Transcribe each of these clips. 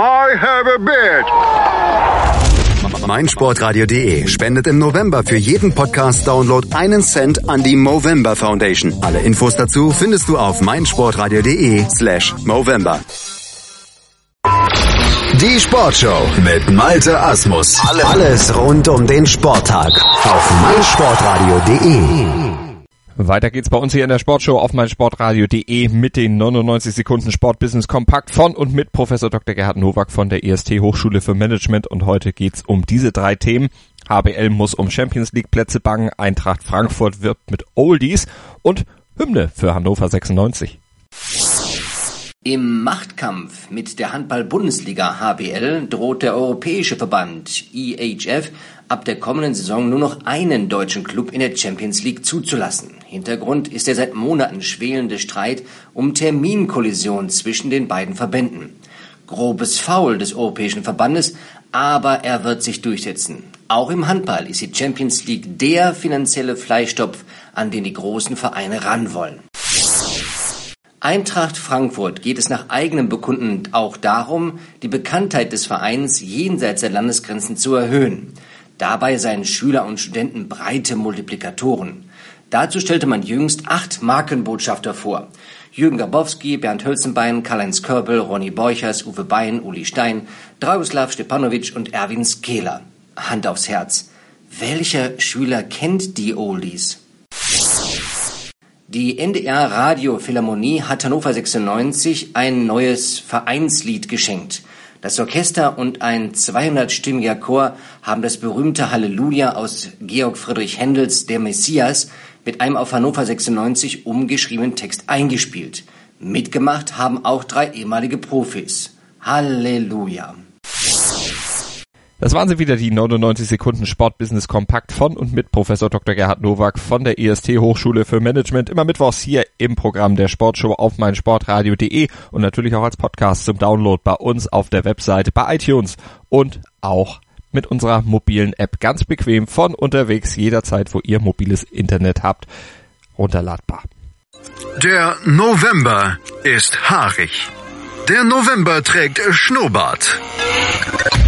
I have a beard. meinsportradio.de spendet im November für jeden Podcast-Download einen Cent an die Movember Foundation. Alle Infos dazu findest du auf meinsportradio.de slash Movember. Die Sportshow mit Malte Asmus. Alles rund um den Sporttag auf meinsportradio.de. Weiter geht's bei uns hier in der Sportshow auf meinsportradio.de mit den 99 Sekunden Sportbusiness Kompakt von und mit Professor Dr. Gerhard Nowak von der IST e Hochschule für Management und heute geht's um diese drei Themen. HBL muss um Champions League Plätze bangen, Eintracht Frankfurt wirbt mit Oldies und Hymne für Hannover 96. Im Machtkampf mit der Handball-Bundesliga HBL droht der europäische Verband EHF ab der kommenden Saison nur noch einen deutschen Club in der Champions League zuzulassen. Hintergrund ist der seit Monaten schwelende Streit um Terminkollision zwischen den beiden Verbänden. Grobes Foul des Europäischen Verbandes, aber er wird sich durchsetzen. Auch im Handball ist die Champions League der finanzielle Fleischstopf, an den die großen Vereine ran wollen. Eintracht Frankfurt geht es nach eigenem Bekunden auch darum, die Bekanntheit des Vereins jenseits der Landesgrenzen zu erhöhen. Dabei seien Schüler und Studenten breite Multiplikatoren. Dazu stellte man jüngst acht Markenbotschafter vor. Jürgen Gabowski, Bernd Hölzenbein, Karl-Heinz Körbel, Ronny Borchers, Uwe Bein, Uli Stein, Dragoslav Stepanovic und Erwin Skela. Hand aufs Herz. Welcher Schüler kennt die Oldies? Die NDR Radio Philharmonie hat Hannover 96 ein neues Vereinslied geschenkt. Das Orchester und ein 200-stimmiger Chor haben das berühmte Halleluja aus Georg Friedrich Händels Der Messias mit einem auf Hannover 96 umgeschriebenen Text eingespielt. Mitgemacht haben auch drei ehemalige Profis. Halleluja. Das waren sie wieder, die 99 Sekunden Sportbusiness Kompakt von und mit Professor Dr. Gerhard Nowak von der IST e Hochschule für Management. Immer mittwochs hier im Programm der Sportshow auf meinsportradio.de und natürlich auch als Podcast zum Download bei uns auf der Webseite, bei iTunes und auch mit unserer mobilen App ganz bequem von unterwegs jederzeit, wo ihr mobiles Internet habt, runterladbar. Der November ist haarig. Der November trägt Schnurrbart.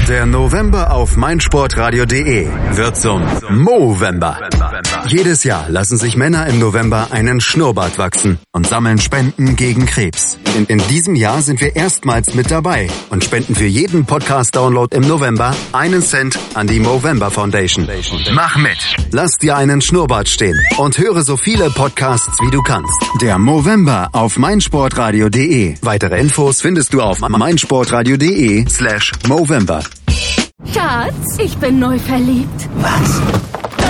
Der November auf meinsportradio.de wird zum Movember. Jedes Jahr lassen sich Männer im November einen Schnurrbart wachsen und sammeln Spenden gegen Krebs. In, in diesem Jahr sind wir erstmals mit dabei und spenden für jeden Podcast-Download im November einen Cent an die Movember Foundation. Mach mit. Lass dir einen Schnurrbart stehen und höre so viele Podcasts wie du kannst. Der Movember auf meinsportradio.de. Weitere Infos findest du auf meinsportradio.de slash Movember. Schatz, ich bin neu verliebt. Was?